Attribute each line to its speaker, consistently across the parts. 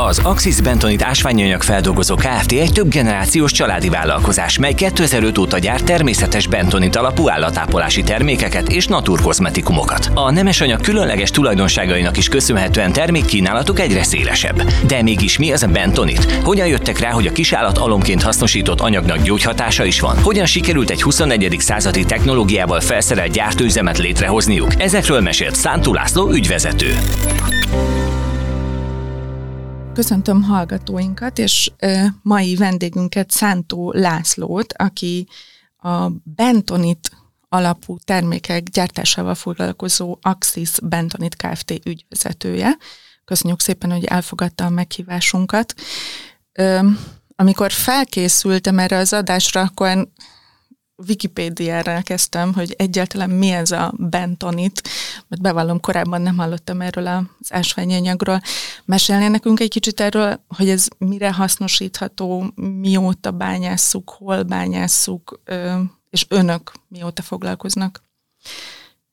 Speaker 1: Az Axis Bentonit ásványanyag feldolgozó Kft. egy több generációs családi vállalkozás, mely 2005 óta gyárt természetes bentonit alapú állatápolási termékeket és naturkozmetikumokat. A nemesanyag különleges tulajdonságainak is köszönhetően termékkínálatuk egyre szélesebb. De mégis mi az a bentonit? Hogyan jöttek rá, hogy a kisállat alomként hasznosított anyagnak gyógyhatása is van? Hogyan sikerült egy 21. századi technológiával felszerelt gyártőüzemet létrehozniuk? Ezekről mesélt Szántó László ügyvezető.
Speaker 2: Köszöntöm hallgatóinkat, és mai vendégünket Szántó Lászlót, aki a Bentonit alapú termékek gyártásával foglalkozó Axis Bentonit Kft. ügyvezetője. Köszönjük szépen, hogy elfogadta a meghívásunkat. Amikor felkészültem erre az adásra, akkor Wikipédiára kezdtem, hogy egyáltalán mi ez a bentonit, mert bevallom, korábban nem hallottam erről az ásványi anyagról. Mesélnél nekünk egy kicsit erről, hogy ez mire hasznosítható, mióta bányásszuk, hol bányásszuk, és önök mióta foglalkoznak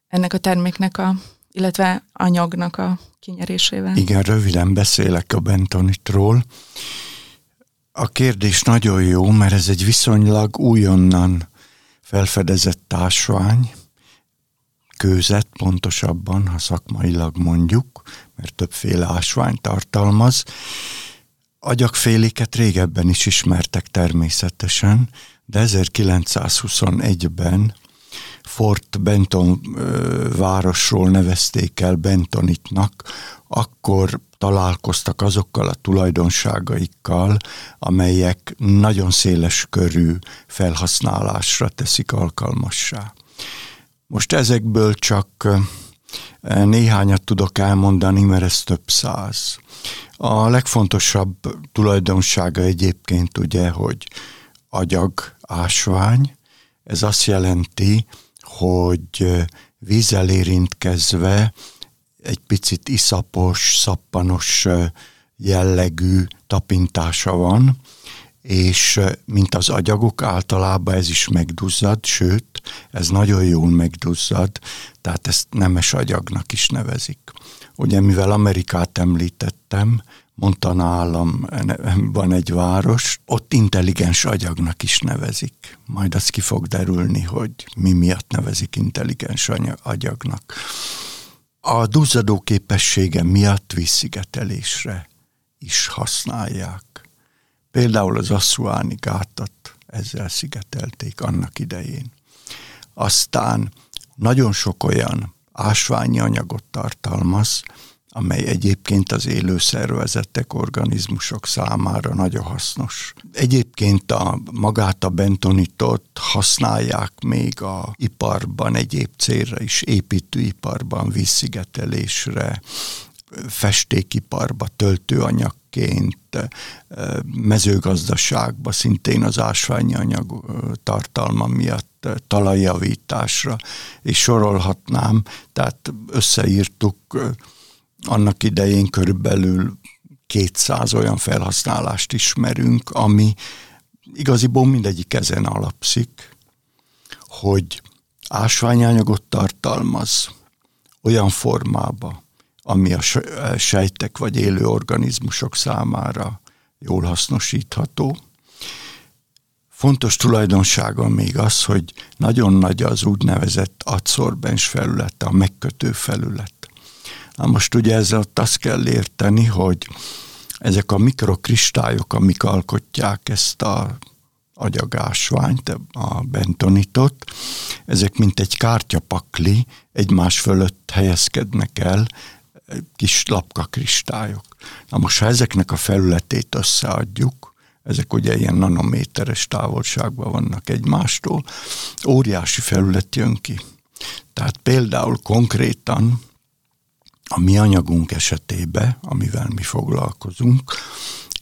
Speaker 2: ennek a terméknek a, illetve anyagnak a kinyerésével?
Speaker 3: Igen, röviden beszélek a bentonitról. A kérdés nagyon jó, mert ez egy viszonylag újonnan felfedezett ásvány, kőzet pontosabban, ha szakmailag mondjuk, mert többféle ásvány tartalmaz. Agyagféléket régebben is ismertek természetesen, de 1921-ben Fort Benton városról nevezték el Bentonitnak, akkor találkoztak azokkal a tulajdonságaikkal, amelyek nagyon széles körű felhasználásra teszik alkalmassá. Most ezekből csak néhányat tudok elmondani, mert ez több száz. A legfontosabb tulajdonsága egyébként ugye, hogy agyag, ásvány, ez azt jelenti, hogy vízzel érintkezve egy picit iszapos, szappanos jellegű tapintása van, és mint az agyagok általában ez is megduzzad, sőt, ez nagyon jól megduzzad, tehát ezt nemes agyagnak is nevezik. Ugye mivel Amerikát említettem, Montana államban egy város, ott intelligens agyagnak is nevezik. Majd az ki fog derülni, hogy mi miatt nevezik intelligens agyagnak. A duzzadó képessége miatt vízszigetelésre is használják. Például az asszuáni gátat ezzel szigetelték annak idején. Aztán nagyon sok olyan ásványi anyagot tartalmaz, amely egyébként az élő szervezetek, organizmusok számára nagyon hasznos. Egyébként a magát a bentonitot használják még a iparban egyéb célra is, építőiparban, vízszigetelésre, festékiparba töltőanyagként, mezőgazdaságba szintén az ásványi anyag tartalma miatt talajjavításra, és sorolhatnám, tehát összeírtuk annak idején körülbelül 200 olyan felhasználást ismerünk, ami igaziból mindegyik ezen alapszik, hogy ásványanyagot tartalmaz olyan formába, ami a sejtek vagy élő organizmusok számára jól hasznosítható. Fontos tulajdonsága még az, hogy nagyon nagy az úgynevezett adsorbens felület, a megkötő felület. Na most ugye ezzel azt kell érteni, hogy ezek a mikrokristályok, amik alkotják ezt a agyagásványt, a bentonitot, ezek mint egy kártyapakli egymás fölött helyezkednek el, kis lapkakristályok. Na most, ha ezeknek a felületét összeadjuk, ezek ugye ilyen nanométeres távolságban vannak egymástól, óriási felület jön ki. Tehát például konkrétan a mi anyagunk esetében, amivel mi foglalkozunk,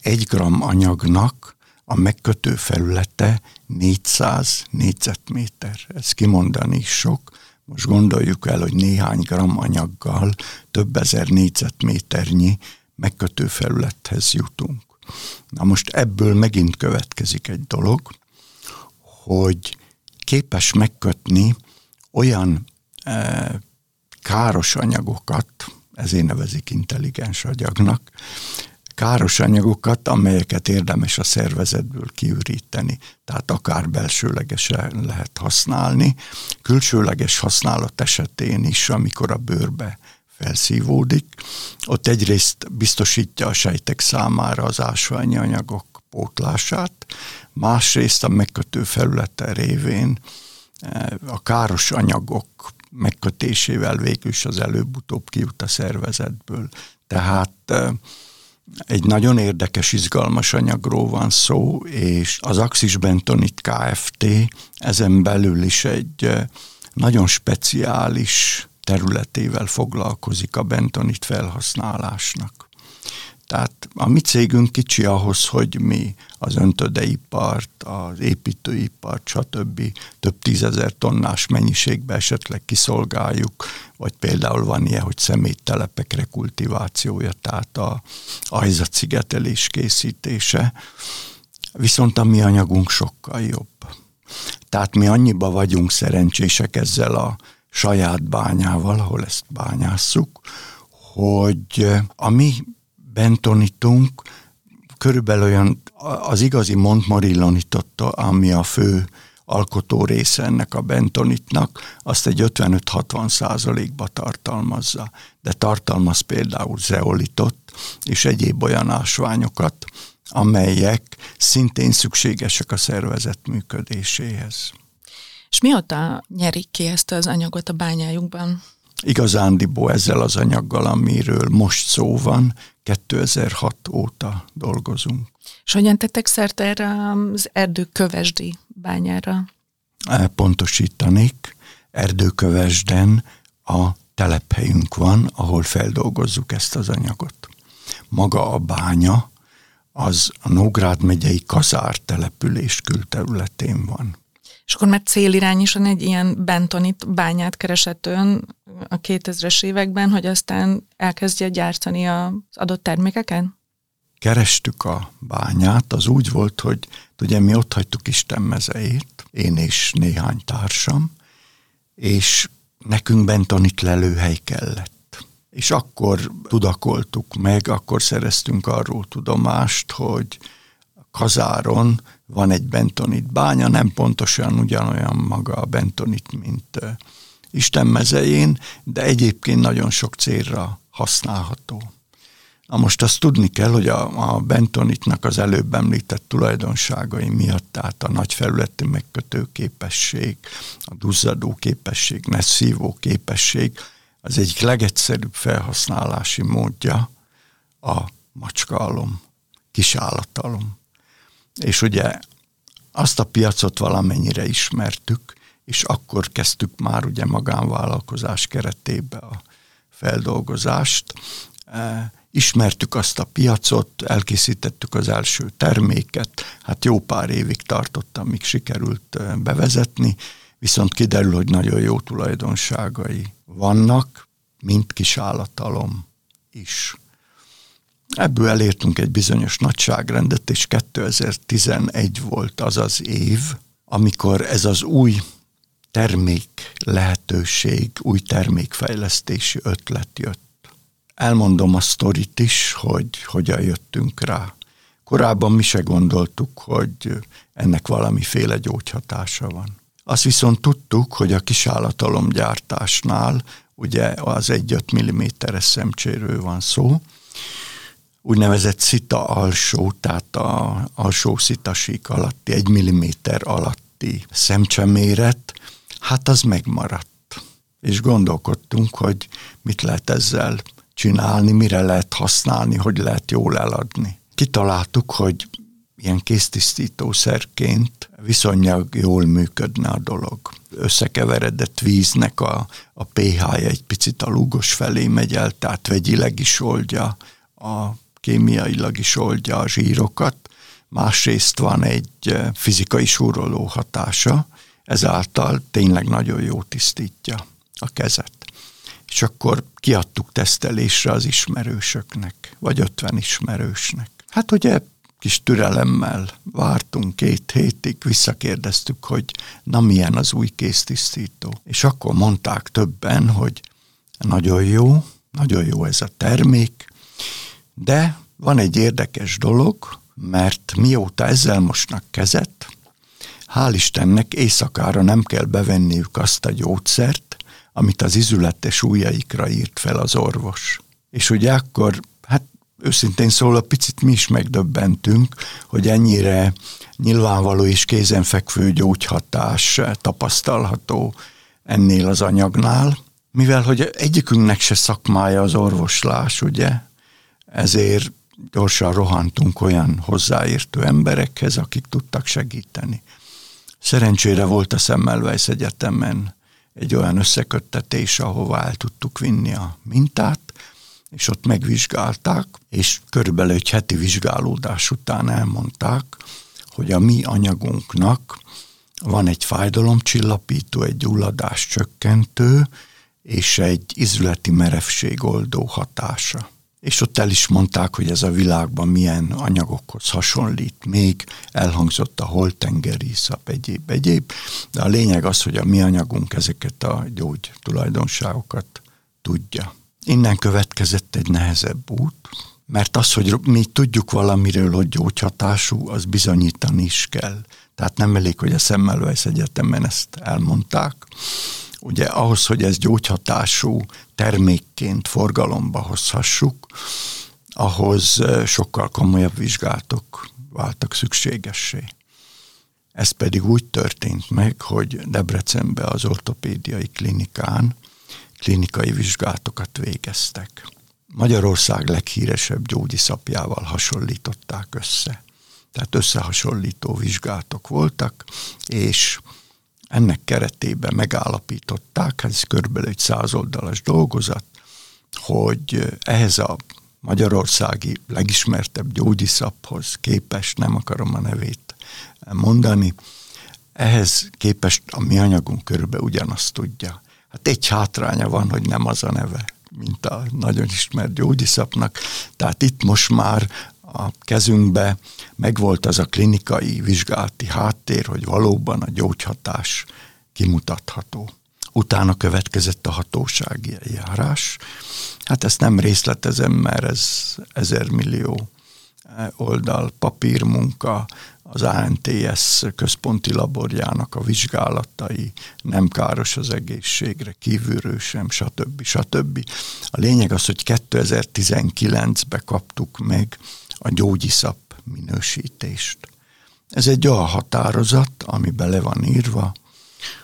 Speaker 3: egy gram anyagnak a megkötő felülete 400 négyzetméter. Ez kimondani is sok. Most gondoljuk el, hogy néhány gram anyaggal több ezer négyzetméternyi megkötő felülethez jutunk. Na most ebből megint következik egy dolog, hogy képes megkötni olyan e, káros anyagokat, ezért nevezik intelligens agyagnak, káros anyagokat, amelyeket érdemes a szervezetből kiüríteni. Tehát akár belsőlegesen lehet használni, külsőleges használat esetén is, amikor a bőrbe felszívódik. Ott egyrészt biztosítja a sejtek számára az ásványi anyagok pótlását, másrészt a megkötő felülete révén eh, a káros anyagok megkötésével végül is az előbb-utóbb kijut a szervezetből. Tehát eh, egy nagyon érdekes, izgalmas anyagról van szó, és az Axis Bentonit Kft. ezen belül is egy nagyon speciális területével foglalkozik a bentonit felhasználásnak. Tehát a mi cégünk kicsi ahhoz, hogy mi az öntödeipart, az építőipart, stb. több tízezer tonnás mennyiségbe esetleg kiszolgáljuk, vagy például van ilyen, hogy szeméttelepek rekultivációja, tehát a ajzatszigetelés készítése. Viszont a mi anyagunk sokkal jobb. Tehát mi annyiba vagyunk szerencsések ezzel a saját bányával, ahol ezt bányásszuk, hogy a mi bentonitunk körülbelül olyan az igazi Montmorillonitot, ami a fő alkotó része ennek a bentonitnak, azt egy 55-60 százalékba tartalmazza. De tartalmaz például zeolitot és egyéb olyan ásványokat, amelyek szintén szükségesek a szervezet működéséhez.
Speaker 2: És mióta nyerik ki ezt az anyagot a bányájukban?
Speaker 3: Igazándiból ezzel az anyaggal, amiről most szó van, 2006 óta dolgozunk.
Speaker 2: És hogyan tettek szert erre az erdőkövesdi bányára?
Speaker 3: Pontosítanék, erdőkövesden a telephelyünk van, ahol feldolgozzuk ezt az anyagot. Maga a bánya az a Nógrád megyei Kazár település külterületén van.
Speaker 2: És akkor már célirányosan egy ilyen bentonit bányát keresett ön a 2000-es években, hogy aztán elkezdje gyártani az adott termékeken?
Speaker 3: Kerestük a bányát, az úgy volt, hogy ugye mi ott hagytuk Isten mezeit, én és néhány társam, és nekünk bentonit lelőhely kellett. És akkor tudakoltuk meg, akkor szereztünk arról tudomást, hogy Kazáron van egy bentonit bánya, nem pontosan ugyanolyan maga a bentonit, mint Isten mezején, de egyébként nagyon sok célra használható. Na most azt tudni kell, hogy a, a bentonitnak az előbb említett tulajdonságai miatt, tehát a nagy felületű megkötő képesség, a duzzadó képesség, messzívó képesség, az egyik legegyszerűbb felhasználási módja a macskaalom, kisállatalom. És ugye azt a piacot valamennyire ismertük, és akkor kezdtük már ugye magánvállalkozás keretébe a feldolgozást. E, ismertük azt a piacot, elkészítettük az első terméket, hát jó pár évig tartott, amíg sikerült e, bevezetni, viszont kiderül, hogy nagyon jó tulajdonságai vannak, mint kis állatalom is. Ebből elértünk egy bizonyos nagyságrendet, és 2011 volt az az év, amikor ez az új termék lehetőség, új termékfejlesztési ötlet jött. Elmondom a sztorit is, hogy hogyan jöttünk rá. Korábban mi se gondoltuk, hogy ennek valamiféle gyógyhatása van. Azt viszont tudtuk, hogy a kisállatalomgyártásnál ugye az 1-5 mm-es szemcséről van szó, úgynevezett szita alsó, tehát a alsó szitasík alatti, egy milliméter alatti szemcseméret, hát az megmaradt. És gondolkodtunk, hogy mit lehet ezzel csinálni, mire lehet használni, hogy lehet jól eladni. Kitaláltuk, hogy ilyen kéztisztítószerként viszonylag jól működne a dolog. Összekeveredett víznek a, a pH-ja egy picit a lúgos felé megy el, tehát vegyileg is oldja a kémiailag is oldja a zsírokat, másrészt van egy eh, fizikai súroló hatása, ezáltal tényleg nagyon jó tisztítja a kezet. És akkor kiadtuk tesztelésre az ismerősöknek, vagy ötven ismerősnek. Hát ugye kis türelemmel vártunk két hétig, visszakérdeztük, hogy na milyen az új kéztisztító. És akkor mondták többen, hogy nagyon jó, nagyon jó ez a termék, de van egy érdekes dolog, mert mióta ezzel mosnak kezet, hál' Istennek éjszakára nem kell bevenniük azt a gyógyszert, amit az izületes ujjaikra írt fel az orvos. És ugye akkor, hát őszintén szólva picit mi is megdöbbentünk, hogy ennyire nyilvánvaló és kézenfekvő gyógyhatás tapasztalható ennél az anyagnál, mivel hogy egyikünknek se szakmája az orvoslás, ugye, ezért gyorsan rohantunk olyan hozzáértő emberekhez, akik tudtak segíteni. Szerencsére volt a Semmelweis Egyetemen egy olyan összeköttetés, ahová el tudtuk vinni a mintát, és ott megvizsgálták, és körülbelül egy heti vizsgálódás után elmondták, hogy a mi anyagunknak van egy fájdalomcsillapító, egy gyulladás csökkentő, és egy izületi merevség oldó hatása. És ott el is mondták, hogy ez a világban milyen anyagokhoz hasonlít. Még elhangzott a holtengeri szap, egyéb, egyéb. De a lényeg az, hogy a mi anyagunk ezeket a gyógy tulajdonságokat tudja. Innen következett egy nehezebb út, mert az, hogy mi tudjuk valamiről, hogy gyógyhatású, az bizonyítani is kell. Tehát nem elég, hogy a Semmelweis Egyetemen ezt elmondták. Ugye ahhoz, hogy ez gyógyhatású termékként forgalomba hozhassuk, ahhoz sokkal komolyabb vizsgálatok váltak szükségessé. Ez pedig úgy történt meg, hogy Debrecenbe az ortopédiai klinikán klinikai vizsgálatokat végeztek. Magyarország leghíresebb gyógyiszapjával hasonlították össze. Tehát összehasonlító vizsgálatok voltak, és ennek keretében megállapították, ez körülbelül egy száz oldalas dolgozat, hogy ehhez a magyarországi legismertebb gyógyiszaphoz képest, nem akarom a nevét mondani, ehhez képest a mi anyagunk körülbelül ugyanazt tudja. Hát egy hátránya van, hogy nem az a neve, mint a nagyon ismert gyógyiszapnak. Tehát itt most már a kezünkbe megvolt az a klinikai vizsgálati háttér, hogy valóban a gyógyhatás kimutatható. Utána következett a hatósági eljárás. Hát ezt nem részletezem, mert ez ezer millió oldal papírmunka, az ANTS központi laborjának a vizsgálatai nem káros az egészségre, kívülről sem, stb. stb. A lényeg az, hogy 2019-ben kaptuk meg a gyógyiszap minősítést. Ez egy olyan határozat, ami bele van írva,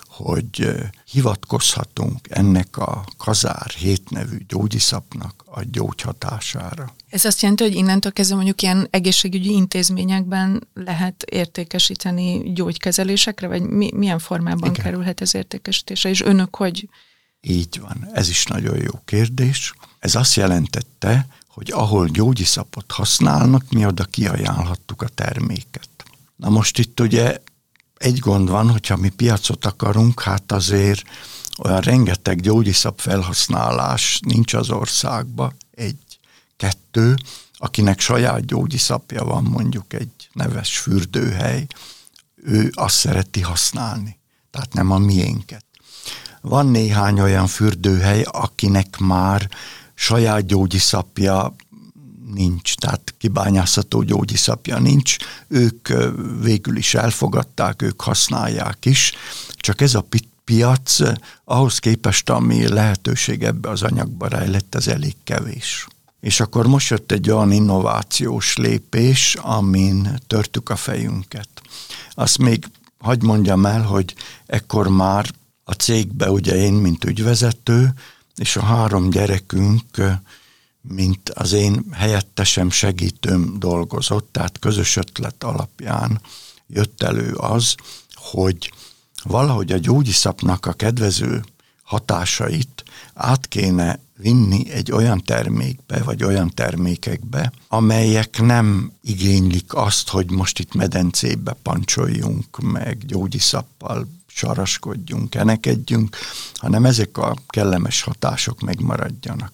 Speaker 3: hogy hivatkozhatunk ennek a kazár hétnevű gyógyiszapnak a gyógyhatására.
Speaker 2: Ez azt jelenti, hogy innentől kezdve mondjuk ilyen egészségügyi intézményekben lehet értékesíteni gyógykezelésekre, vagy mi, milyen formában Igen. kerülhet ez értékesítésre, és önök hogy?
Speaker 3: Így van, ez is nagyon jó kérdés. Ez azt jelentette, hogy ahol gyógyiszapot használnak, mi oda kiajánlhattuk a terméket. Na most itt ugye egy gond van, hogyha mi piacot akarunk, hát azért olyan rengeteg gyógyiszap felhasználás nincs az országba, egy, kettő, akinek saját gyógyiszapja van, mondjuk egy neves fürdőhely, ő azt szereti használni, tehát nem a miénket. Van néhány olyan fürdőhely, akinek már saját gyógyiszapja nincs, tehát kibányászható gyógyiszapja nincs, ők végül is elfogadták, ők használják is, csak ez a piac ahhoz képest, ami lehetőség ebbe az anyagba rejlett, az elég kevés. És akkor most jött egy olyan innovációs lépés, amin törtük a fejünket. Azt még hagyd mondjam el, hogy ekkor már a cégbe ugye én, mint ügyvezető, és a három gyerekünk mint az én helyettesem segítőm dolgozott, tehát közös ötlet alapján jött elő az, hogy valahogy a gyógyiszapnak a kedvező hatásait át kéne vinni egy olyan termékbe, vagy olyan termékekbe, amelyek nem igénylik azt, hogy most itt medencébe pancsoljunk, meg gyógyiszappal saraskodjunk, enekedjünk, hanem ezek a kellemes hatások megmaradjanak.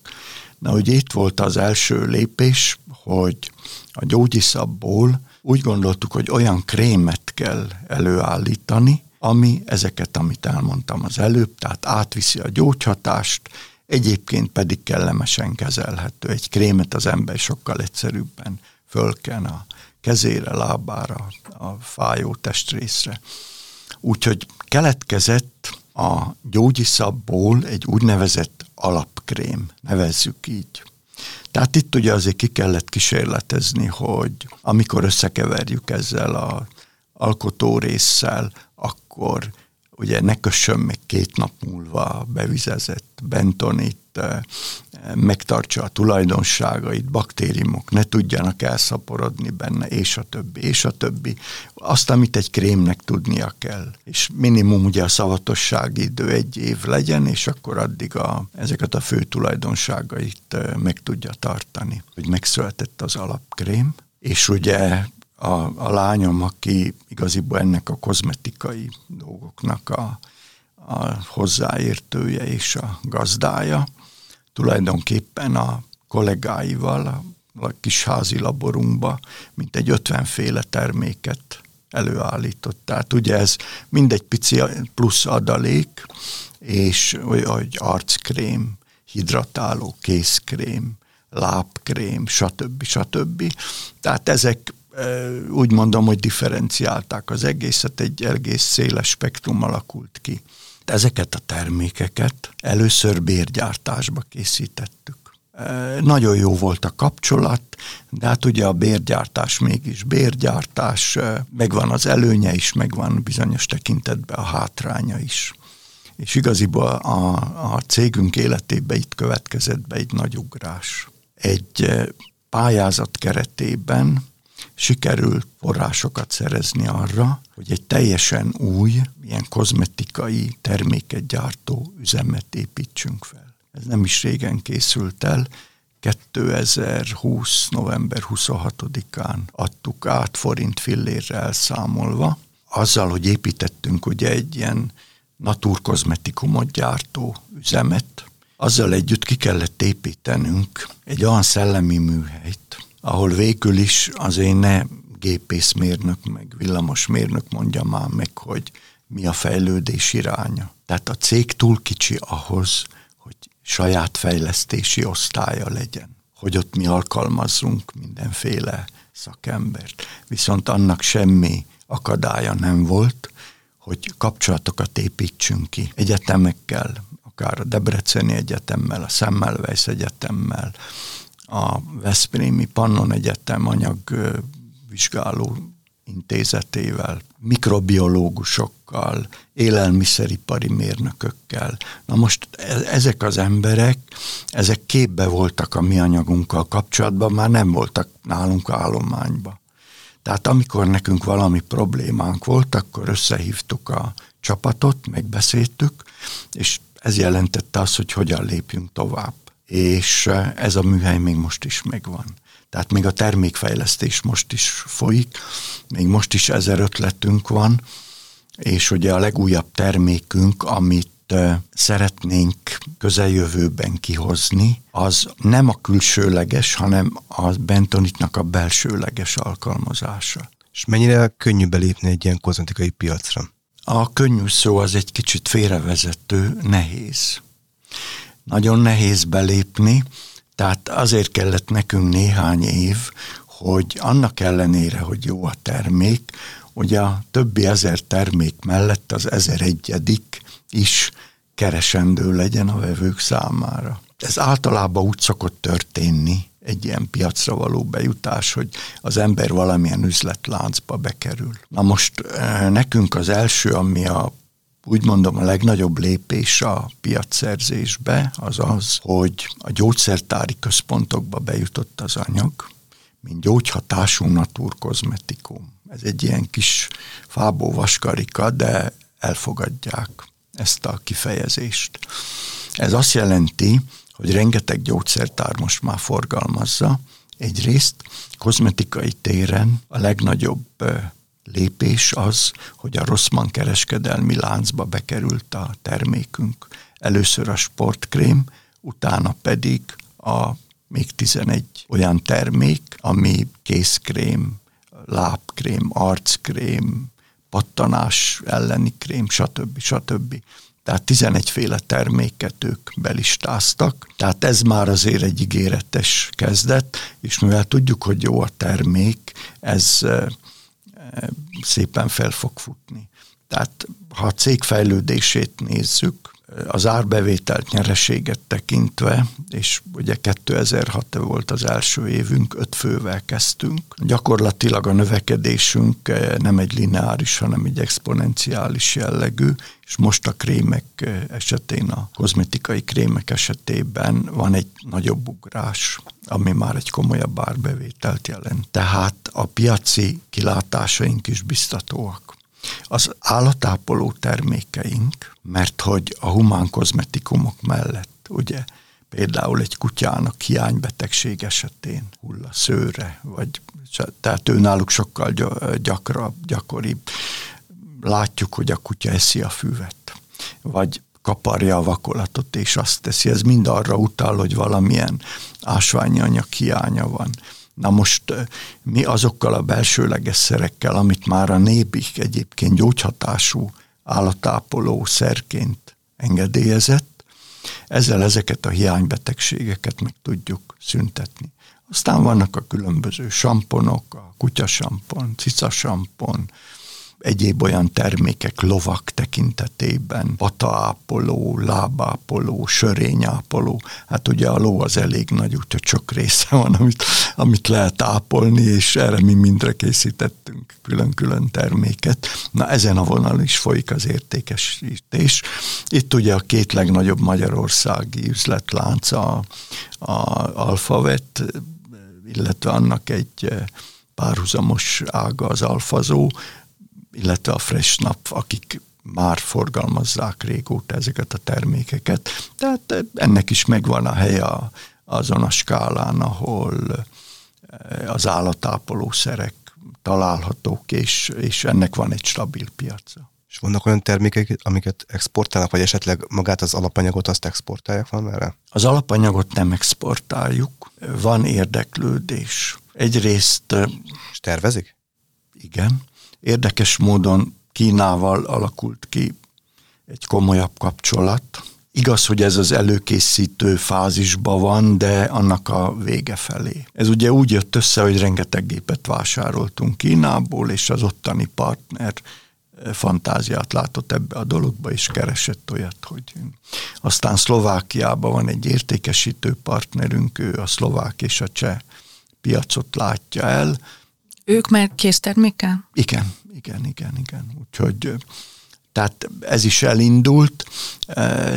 Speaker 3: Na, hogy itt volt az első lépés, hogy a gyógyiszabból úgy gondoltuk, hogy olyan krémet kell előállítani, ami ezeket, amit elmondtam az előbb, tehát átviszi a gyógyhatást, egyébként pedig kellemesen kezelhető. Egy krémet az ember sokkal egyszerűbben fölken a kezére, lábára, a fájó testrészre. Úgyhogy keletkezett a gyógyiszabból egy úgynevezett alapkrém, nevezzük így. Tehát itt ugye azért ki kellett kísérletezni, hogy amikor összekeverjük ezzel a alkotó résszel, akkor ugye ne kössön meg két nap múlva bevizezett bentonit, megtartsa a tulajdonságait, baktériumok ne tudjanak elszaporodni benne, és a többi, és a többi. Azt, amit egy krémnek tudnia kell. És minimum ugye a szavatossági idő egy év legyen, és akkor addig a, ezeket a fő tulajdonságait meg tudja tartani. Hogy megszületett az alapkrém, és ugye a, a lányom, aki igaziból ennek a kozmetikai dolgoknak a, a hozzáértője és a gazdája, tulajdonképpen a kollégáival a, kis házi laborunkba mint egy ötvenféle terméket előállított. Tehát ugye ez mindegy pici plusz adalék, és olyan, arckrém, hidratáló kézkrém, lábkrém, stb. stb. Tehát ezek úgy mondom, hogy differenciálták az egészet, egy egész széles spektrum alakult ki. Ezeket a termékeket először bérgyártásba készítettük. Nagyon jó volt a kapcsolat, de hát ugye a bérgyártás mégis bérgyártás, megvan az előnye is, megvan bizonyos tekintetben a hátránya is. És igaziból a, a cégünk életében itt következett be egy nagy ugrás. Egy pályázat keretében sikerült forrásokat szerezni arra, hogy egy teljesen új, ilyen kozmetikai terméket gyártó üzemet építsünk fel. Ez nem is régen készült el, 2020. november 26-án adtuk át forint fillérre elszámolva, azzal, hogy építettünk ugye egy ilyen naturkozmetikumot gyártó üzemet, azzal együtt ki kellett építenünk egy olyan szellemi műhelyt, ahol végül is azért ne gépészmérnök, meg villamosmérnök mondja már meg, hogy mi a fejlődés iránya. Tehát a cég túl kicsi ahhoz, hogy saját fejlesztési osztálya legyen. Hogy ott mi alkalmazzunk mindenféle szakembert. Viszont annak semmi akadálya nem volt, hogy kapcsolatokat építsünk ki egyetemekkel, akár a Debreceni Egyetemmel, a Semmelweis Egyetemmel, a Veszprémi Pannon Egyetem anyagvizsgáló intézetével, mikrobiológusokkal, élelmiszeripari mérnökökkel. Na most e- ezek az emberek, ezek képbe voltak a mi anyagunkkal kapcsolatban, már nem voltak nálunk állományba. Tehát amikor nekünk valami problémánk volt, akkor összehívtuk a csapatot, megbeszéltük, és ez jelentette azt, hogy hogyan lépjünk tovább és ez a műhely még most is megvan. Tehát még a termékfejlesztés most is folyik, még most is ezer ötletünk van, és ugye a legújabb termékünk, amit szeretnénk közeljövőben kihozni, az nem a külsőleges, hanem a bentonitnak a belsőleges alkalmazása.
Speaker 4: És mennyire könnyű belépni egy ilyen kozmetikai piacra?
Speaker 3: A könnyű szó az egy kicsit félrevezető, nehéz nagyon nehéz belépni, tehát azért kellett nekünk néhány év, hogy annak ellenére, hogy jó a termék, hogy a többi ezer termék mellett az ezer egyedik is keresendő legyen a vevők számára. Ez általában úgy szokott történni, egy ilyen piacra való bejutás, hogy az ember valamilyen üzletláncba bekerül. Na most eh, nekünk az első, ami a úgy mondom, a legnagyobb lépés a piacszerzésbe az az, hogy a gyógyszertári központokba bejutott az anyag, mint gyógyhatású naturkozmetikum. Ez egy ilyen kis fábó vaskarika, de elfogadják ezt a kifejezést. Ez azt jelenti, hogy rengeteg gyógyszertár most már forgalmazza. Egyrészt kozmetikai téren a legnagyobb lépés az, hogy a Rosszman kereskedelmi láncba bekerült a termékünk. Először a sportkrém, utána pedig a még 11 olyan termék, ami kézkrém, lábkrém, arckrém, pattanás elleni krém, stb. stb. Tehát 11 féle terméket ők belistáztak, tehát ez már azért egy ígéretes kezdet, és mivel tudjuk, hogy jó a termék, ez szépen fel fog futni. Tehát ha a cég fejlődését nézzük, az árbevételt nyereséget tekintve, és ugye 2006 volt az első évünk, öt fővel kezdtünk. Gyakorlatilag a növekedésünk nem egy lineáris, hanem egy exponenciális jellegű, és most a krémek esetén, a kozmetikai krémek esetében van egy nagyobb ugrás, ami már egy komolyabb árbevételt jelent. Tehát a piaci kilátásaink is biztatóak. Az állatápoló termékeink, mert hogy a humán kozmetikumok mellett, ugye, például egy kutyának hiánybetegség esetén hulla szőre, vagy tehát ő náluk sokkal gyakrabb, gyakoribb. Látjuk, hogy a kutya eszi a füvet, vagy kaparja a vakolatot, és azt teszi. Ez mind arra utal, hogy valamilyen ásványi anyag hiánya van. Na most mi azokkal a belsőleges szerekkel, amit már a nébik egyébként gyógyhatású állatápoló szerként engedélyezett, ezzel ezeket a hiánybetegségeket meg tudjuk szüntetni. Aztán vannak a különböző samponok, a kutyasampon, cicasampon, egyéb olyan termékek lovak tekintetében, pataápoló, lábápoló, sörényápoló. Hát ugye a ló az elég nagy, úgyhogy sok része van, amit, amit lehet ápolni, és erre mi mindre készítettünk külön-külön terméket. Na ezen a vonal is folyik az értékesítés. Itt ugye a két legnagyobb magyarországi üzletlánc a, a Alphabet, illetve annak egy párhuzamos ága az alfazó, illetve a Fresh Nap, akik már forgalmazzák régóta ezeket a termékeket. Tehát ennek is megvan a helye azon a skálán, ahol eh, az állatápolószerek találhatók, és, és ennek van egy stabil piaca.
Speaker 4: És vannak olyan termékek, amiket exportálnak, vagy esetleg magát az alapanyagot azt exportálják van erre?
Speaker 3: Az alapanyagot nem exportáljuk, van érdeklődés. Egyrészt... Eh,
Speaker 4: és tervezik?
Speaker 3: Igen. Érdekes módon Kínával alakult ki egy komolyabb kapcsolat. Igaz, hogy ez az előkészítő fázisban van, de annak a vége felé. Ez ugye úgy jött össze, hogy rengeteg gépet vásároltunk Kínából, és az ottani partner eh, fantáziát látott ebbe a dologba, és keresett olyat, hogy aztán Szlovákiában van egy értékesítő partnerünk, ő a szlovák és a cseh piacot látja el,
Speaker 2: ők már késztermékkel?
Speaker 3: Igen, igen, igen, igen. Úgyhogy tehát ez is elindult.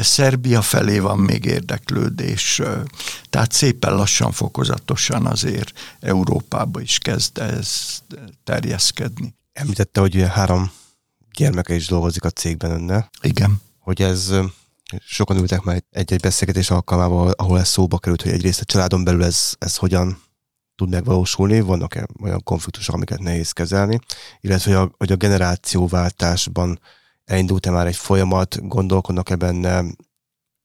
Speaker 3: Szerbia felé van még érdeklődés, tehát szépen lassan, fokozatosan azért Európába is kezd ez terjeszkedni.
Speaker 4: Említette, hogy három gyermeke is dolgozik a cégben önnel.
Speaker 3: Igen.
Speaker 4: Hogy ez sokan ültek már egy-egy beszélgetés alkalmával, ahol ez szóba került, hogy egyrészt a családon belül ez, ez hogyan tud megvalósulni, vannak-e olyan konfliktusok, amiket nehéz kezelni, illetve hogy a, hogy a generációváltásban elindult-e már egy folyamat, gondolkodnak-e benne,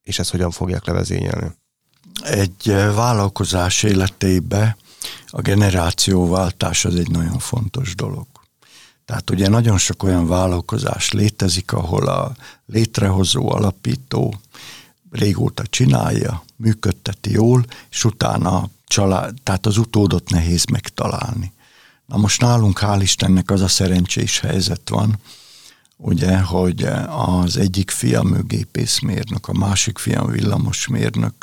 Speaker 4: és ezt hogyan fogják levezényelni?
Speaker 3: Egy eh, vállalkozás életébe a generációváltás az egy nagyon fontos dolog. Tehát ugye nagyon sok olyan vállalkozás létezik, ahol a létrehozó, alapító régóta csinálja, működteti jól, és utána család, tehát az utódot nehéz megtalálni. Na most nálunk hál' Istennek az a szerencsés helyzet van, ugye, hogy az egyik fiam ő gépészmérnök, a másik fiam villamosmérnök,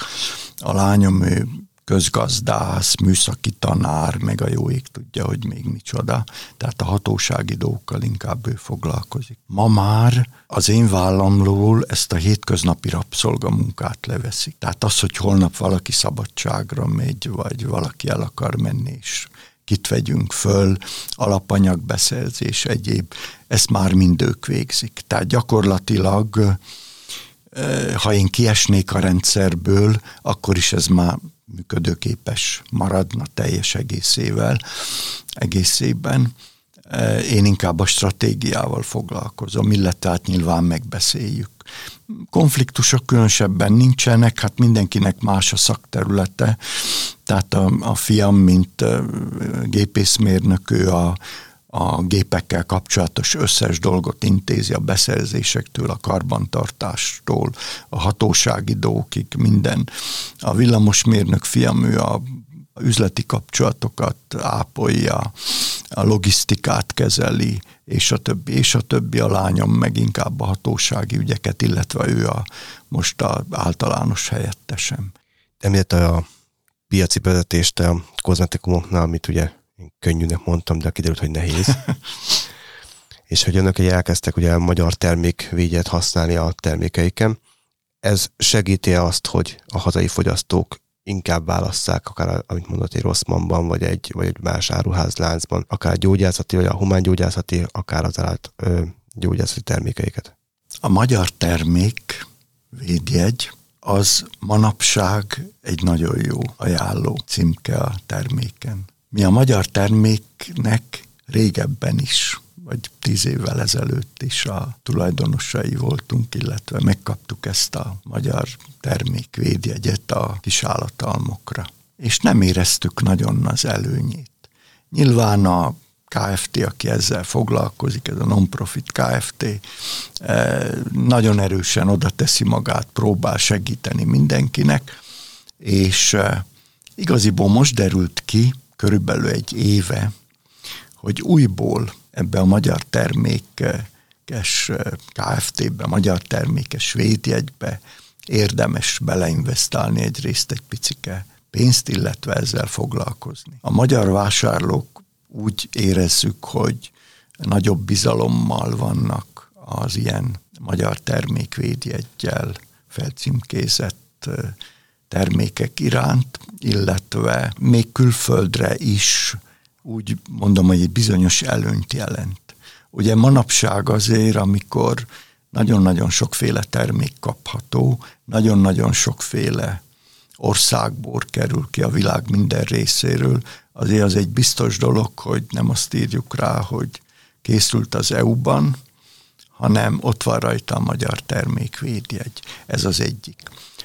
Speaker 3: a lányom ő közgazdász, műszaki tanár, meg a jó ég tudja, hogy még micsoda. Tehát a hatósági dolgokkal inkább ő foglalkozik. Ma már az én vállamról ezt a hétköznapi rabszolgamunkát leveszik. Tehát az, hogy holnap valaki szabadságra megy, vagy valaki el akar menni, és kit vegyünk föl, alapanyagbeszerzés, egyéb, ezt már mind ők végzik. Tehát gyakorlatilag ha én kiesnék a rendszerből, akkor is ez már működőképes maradna teljes egészével, egészében. Én inkább a stratégiával foglalkozom, illetve hát nyilván megbeszéljük. Konfliktusok különösebben nincsenek, hát mindenkinek más a szakterülete, Tehát a, a fiam, mint gépészmérnök, ő a, a gépekkel kapcsolatos összes dolgot intézi, a beszerzésektől, a karbantartástól, a hatósági dolgokig, minden. A villamosmérnök fiam, ő a üzleti kapcsolatokat ápolja, a logisztikát kezeli, és a többi, és a többi a lányom meg inkább a hatósági ügyeket, illetve ő a most a általános helyettesem.
Speaker 4: Említette a piaci vezetést a kozmetikumoknál, amit ugye én könnyűnek mondtam, de kiderült, hogy nehéz. és hogy önök elkezdtek ugye a magyar termékvédjet használni a termékeiken. Ez segíti azt, hogy a hazai fogyasztók inkább válasszák, akár, amit mondott, egy Rosszmanban, vagy egy, vagy egy más áruházláncban, akár a gyógyászati, vagy a humángyógyászati, akár az állat ö, gyógyászati termékeiket.
Speaker 3: A magyar termék védjegy az manapság egy nagyon jó ajánló címke a terméken. Mi a magyar terméknek régebben is vagy tíz évvel ezelőtt is a tulajdonosai voltunk, illetve megkaptuk ezt a magyar termékvédjegyet a kisállatalmokra. És nem éreztük nagyon az előnyét. Nyilván a KFT, aki ezzel foglalkozik, ez a non-profit KFT, eh, nagyon erősen oda teszi magát, próbál segíteni mindenkinek, és eh, igaziból most derült ki, körülbelül egy éve, hogy újból ebbe a magyar termékes KFT-be, magyar termékes védjegybe érdemes beleinvestálni egyrészt egy picike pénzt, illetve ezzel foglalkozni. A magyar vásárlók úgy érezzük, hogy nagyobb bizalommal vannak az ilyen magyar termékvédjegyel felcímkézett termékek iránt, illetve még külföldre is úgy mondom, hogy egy bizonyos előnyt jelent. Ugye manapság azért, amikor nagyon-nagyon sokféle termék kapható, nagyon-nagyon sokféle országból kerül ki a világ minden részéről, azért az egy biztos dolog, hogy nem azt írjuk rá, hogy készült az EU-ban, hanem ott van rajta a magyar termékvédjegy. Ez az egyik.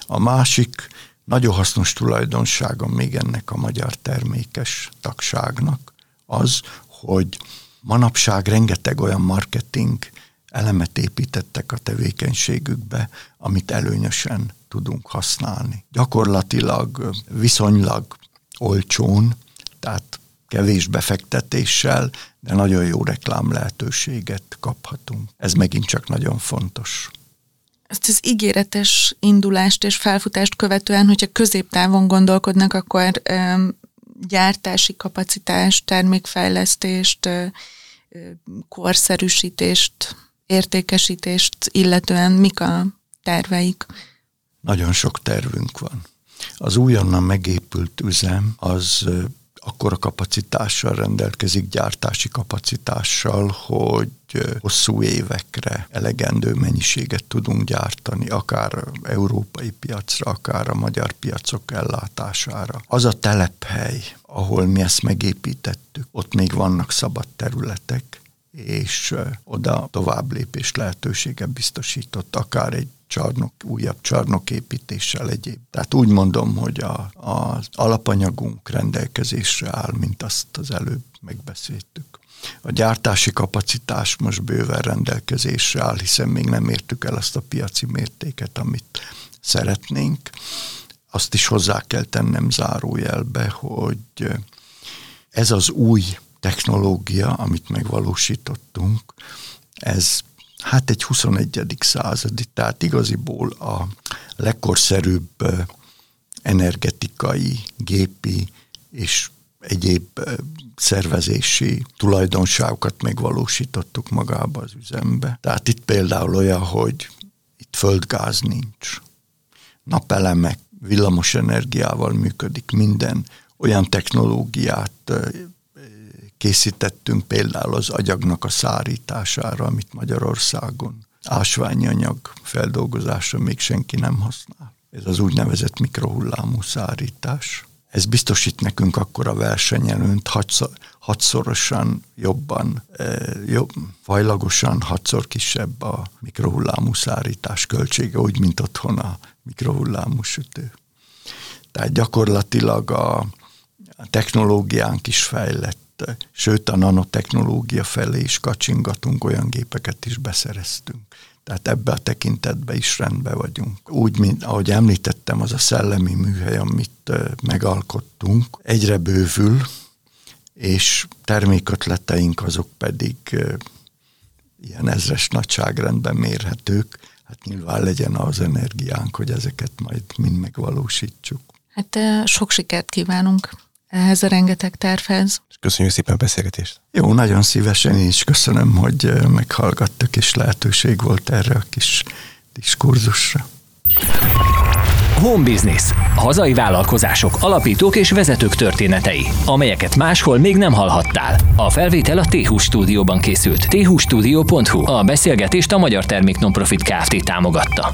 Speaker 3: A másik, nagyon hasznos tulajdonsága még ennek a magyar termékes tagságnak az, hogy manapság rengeteg olyan marketing elemet építettek a tevékenységükbe, amit előnyösen tudunk használni. Gyakorlatilag viszonylag olcsón, tehát kevés befektetéssel, de nagyon jó reklám lehetőséget kaphatunk. Ez megint csak nagyon fontos
Speaker 2: ezt az ígéretes indulást és felfutást követően, hogyha középtávon gondolkodnak, akkor gyártási kapacitást, termékfejlesztést, korszerűsítést, értékesítést illetően mik a terveik?
Speaker 3: Nagyon sok tervünk van. Az újonnan megépült üzem az akkora kapacitással rendelkezik, gyártási kapacitással, hogy hosszú évekre elegendő mennyiséget tudunk gyártani, akár európai piacra, akár a magyar piacok ellátására. Az a telephely, ahol mi ezt megépítettük, ott még vannak szabad területek, és oda tovább lépés lehetősége biztosított, akár egy csarnok, újabb csarnoképítéssel egyéb. Tehát úgy mondom, hogy a, az alapanyagunk rendelkezésre áll, mint azt az előbb megbeszéltük. A gyártási kapacitás most bőven rendelkezésre áll, hiszen még nem értük el azt a piaci mértéket, amit szeretnénk. Azt is hozzá kell tennem zárójelbe, hogy ez az új technológia, amit megvalósítottunk, ez hát egy 21. századi, tehát igaziból a legkorszerűbb energetikai, gépi és egyéb szervezési tulajdonságokat megvalósítottuk magába az üzembe. Tehát itt például olyan, hogy itt földgáz nincs, napelemek, villamos energiával működik minden, olyan technológiát készítettünk például az agyagnak a szárítására, amit Magyarországon ásványi anyag feldolgozásra még senki nem használ. Ez az úgynevezett mikrohullámú szárítás. Ez biztosít nekünk akkor a versenyelőnt hatszor, hatszorosan jobban, eh, jobb, fajlagosan hatszor kisebb a mikrohullámú szárítás költsége, úgy, mint otthon a mikrohullámú sütő. Tehát gyakorlatilag a, a technológiánk is fejlett, sőt a nanotechnológia felé is kacsingatunk, olyan gépeket is beszereztünk. Tehát ebbe a tekintetbe is rendben vagyunk. Úgy, mint ahogy említettem, az a szellemi műhely, amit megalkottunk, egyre bővül, és termékötleteink azok pedig ilyen ezres nagyságrendben mérhetők, hát nyilván legyen az energiánk, hogy ezeket majd mind megvalósítsuk.
Speaker 2: Hát sok sikert kívánunk ehhez a rengeteg tervhez.
Speaker 4: Köszönjük szépen a beszélgetést.
Speaker 3: Jó, nagyon szívesen én is köszönöm, hogy meghallgattak, és lehetőség volt erre a kis diskurzusra.
Speaker 1: Home Business. Hazai vállalkozások, alapítók és vezetők történetei, amelyeket máshol még nem hallhattál. A felvétel a t stúdióban készült. thustudio.hu. A beszélgetést a Magyar Termék Nonprofit Kft. támogatta.